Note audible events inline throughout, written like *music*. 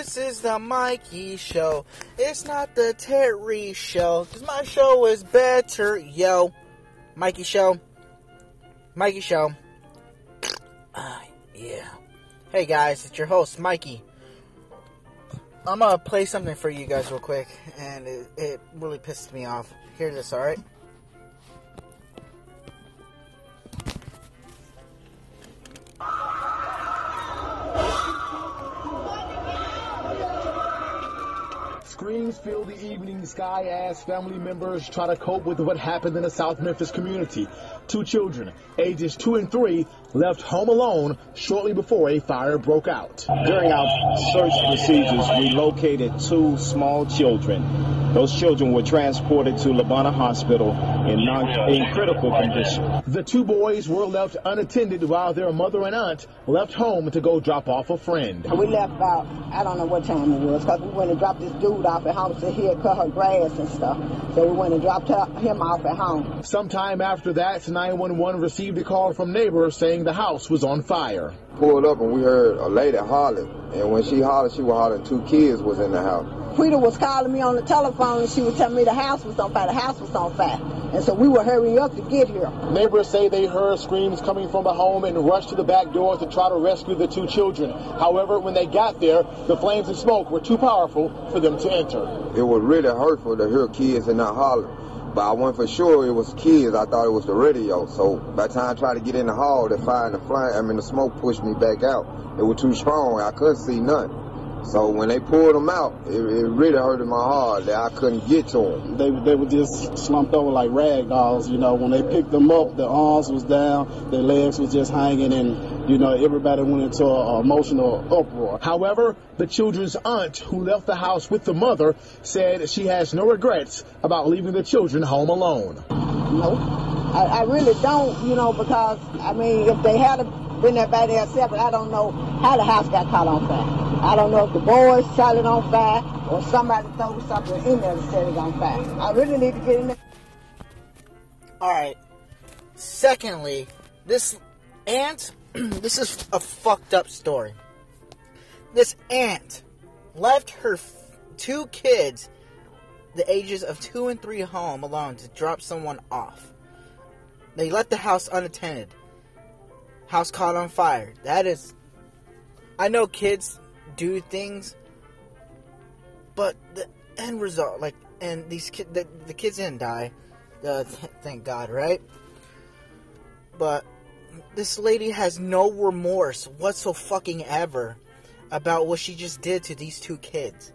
This is the Mikey Show. It's not the Terry Show. Cause my show is better, yo. Mikey Show. Mikey Show. Ah, yeah. Hey guys, it's your host, Mikey. I'm gonna play something for you guys real quick, and it, it really pissed me off. Hear this, alright? Screams fill the evening sky as family members try to cope with what happened in the South Memphis community. Two children, ages two and three, left home alone shortly before a fire broke out. During our search procedures, we located two small children. Those children were transported to Le Bonheur Hospital in, non- in critical condition. The two boys were left unattended while their mother and aunt left home to go drop off a friend. We left about, I don't know what time it was, because we went and dropped this dude off at home so he had cut her grass and stuff. So we went and dropped her, him off at home. Sometime after that, 911 received a call from neighbors saying the house was on fire. Pulled up and we heard a lady hollering. And when she hollered, she was hollering two kids was in the house. Frida was calling me on the telephone and she was telling me the house was on fire. The house was on fire. And so we were hurrying up to get here. Neighbors say they heard screams coming from the home and rushed to the back door to try to rescue the two children. However, when they got there, the flames and smoke were too powerful for them to enter. It was really hurtful to hear kids and not holler. But I wasn't for sure it was kids. I thought it was the radio. So by the time I tried to get in the hall, the fire and the flame, I mean the smoke pushed me back out. It was too strong. I couldn't see nothing. So when they pulled them out, it, it really hurted my heart that I couldn't get to them. They they were just slumped over like rag dolls. You know, when they picked them up, their arms was down, their legs was just hanging, and you know everybody went into an emotional uproar. However, the children's aunt, who left the house with the mother, said she has no regrets about leaving the children home alone. No, I, I really don't. You know, because I mean, if they had been there by themselves, I don't know how the house got caught on fire. I don't know if the boys shot it on fire or somebody threw something in there to set it on fire. I really need to get in there. Alright. Secondly, this aunt, *clears throat* this is a fucked up story. This aunt left her f- two kids, the ages of two and three, home alone to drop someone off. They left the house unattended. House caught on fire. That is. I know kids do things, but the end result, like, and these kids, the, the kids didn't die. Uh, th- thank God, right? But this lady has no remorse whatsoever ever about what she just did to these two kids.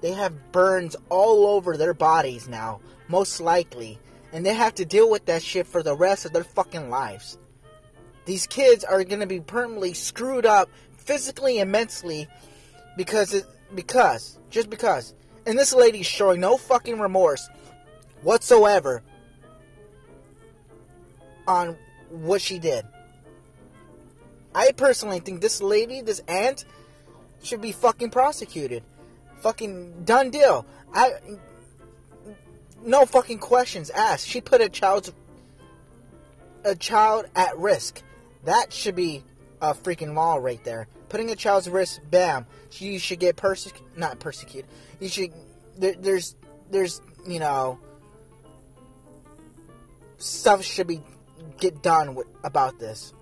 They have burns all over their bodies now, most likely, and they have to deal with that shit for the rest of their fucking lives. These kids are gonna be permanently screwed up physically and mentally because it, because just because. And this lady's showing no fucking remorse whatsoever on what she did. I personally think this lady, this aunt, should be fucking prosecuted. Fucking done deal. I no fucking questions asked. She put a child's a child at risk. That should be a freaking law right there. Putting a child's risk, bam. You should get persecuted. Not persecuted. You should. There, there's, there's, you know, stuff should be get done with, about this.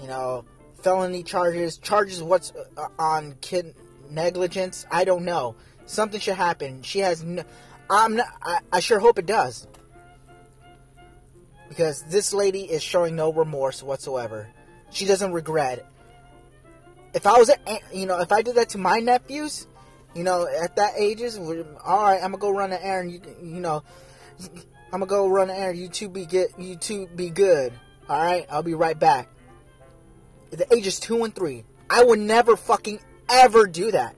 You know, felony charges, charges what's uh, on kid negligence. I don't know. Something should happen. She has. No, I'm not. I, I sure hope it does. Because this lady is showing no remorse whatsoever. She doesn't regret. If I was, a, you know, if I did that to my nephews, you know, at that ages, all right, I'm gonna go run an errand. You, you know, I'm gonna go run an errand. You two be get, you two be good. All right, I'll be right back. The ages two and three, I would never fucking ever do that.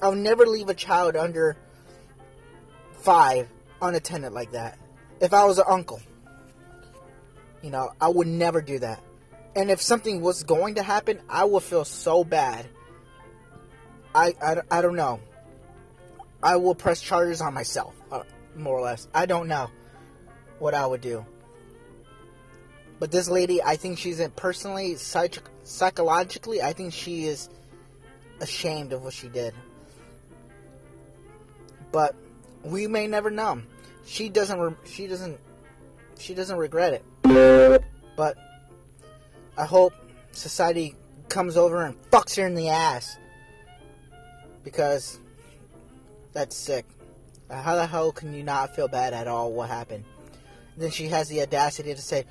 I would never leave a child under five unattended like that. If I was an uncle, you know, I would never do that. And if something was going to happen, I would feel so bad. I, I, I don't know. I will press charges on myself, uh, more or less. I don't know what I would do. But this lady, I think she's in personally, psych- psychologically, I think she is ashamed of what she did. But we may never know. She doesn't. Re- she doesn't. She doesn't regret it. But I hope society comes over and fucks her in the ass because that's sick. How the hell can you not feel bad at all? What happened? then she has the audacity to say,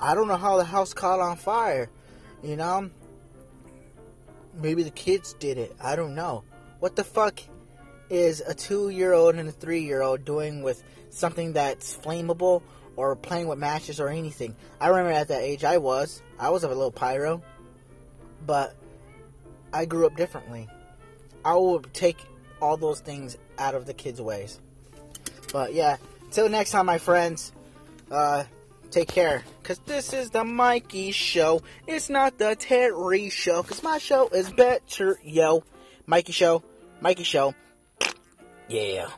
"I don't know how the house caught on fire." You know, maybe the kids did it. I don't know. What the fuck is a two-year-old and a three-year-old doing with something that's flammable or playing with matches or anything? I remember at that age I was. I was a little pyro, but I grew up differently. I will take all those things out of the kids' ways. But yeah, till next time, my friends. Uh, take care. Cause this is the Mikey show. It's not the Terry show. Cause my show is better, yo. Mikey show. Mikey show. Yeah.